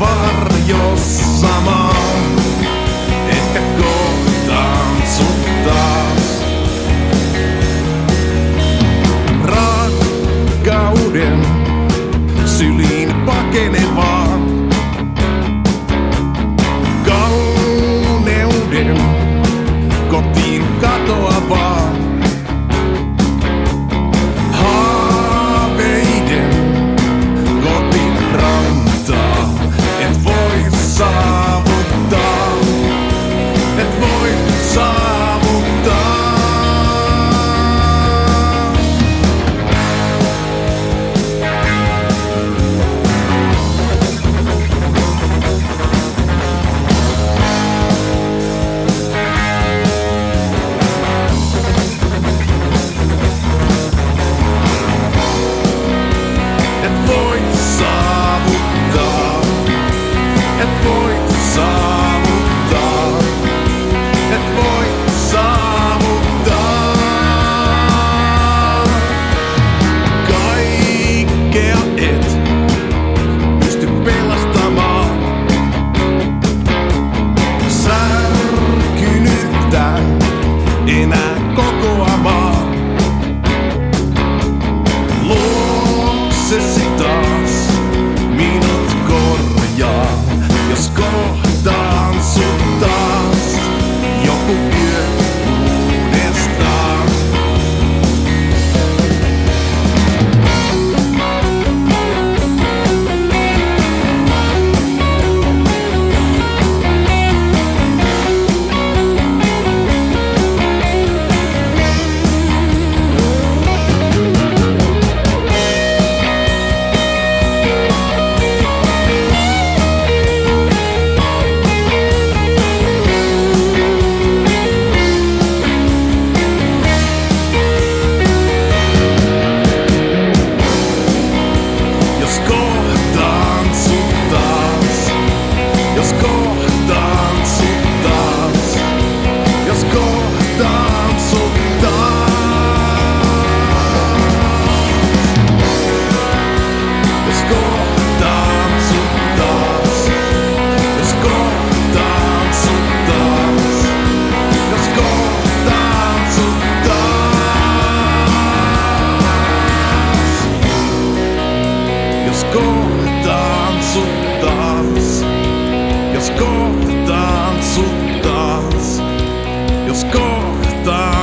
varjossa mä Ehkä kohtaan sut taas Rakkauden syliin pakenevaa Mississippi. ska dans och dans. Jag ska dansa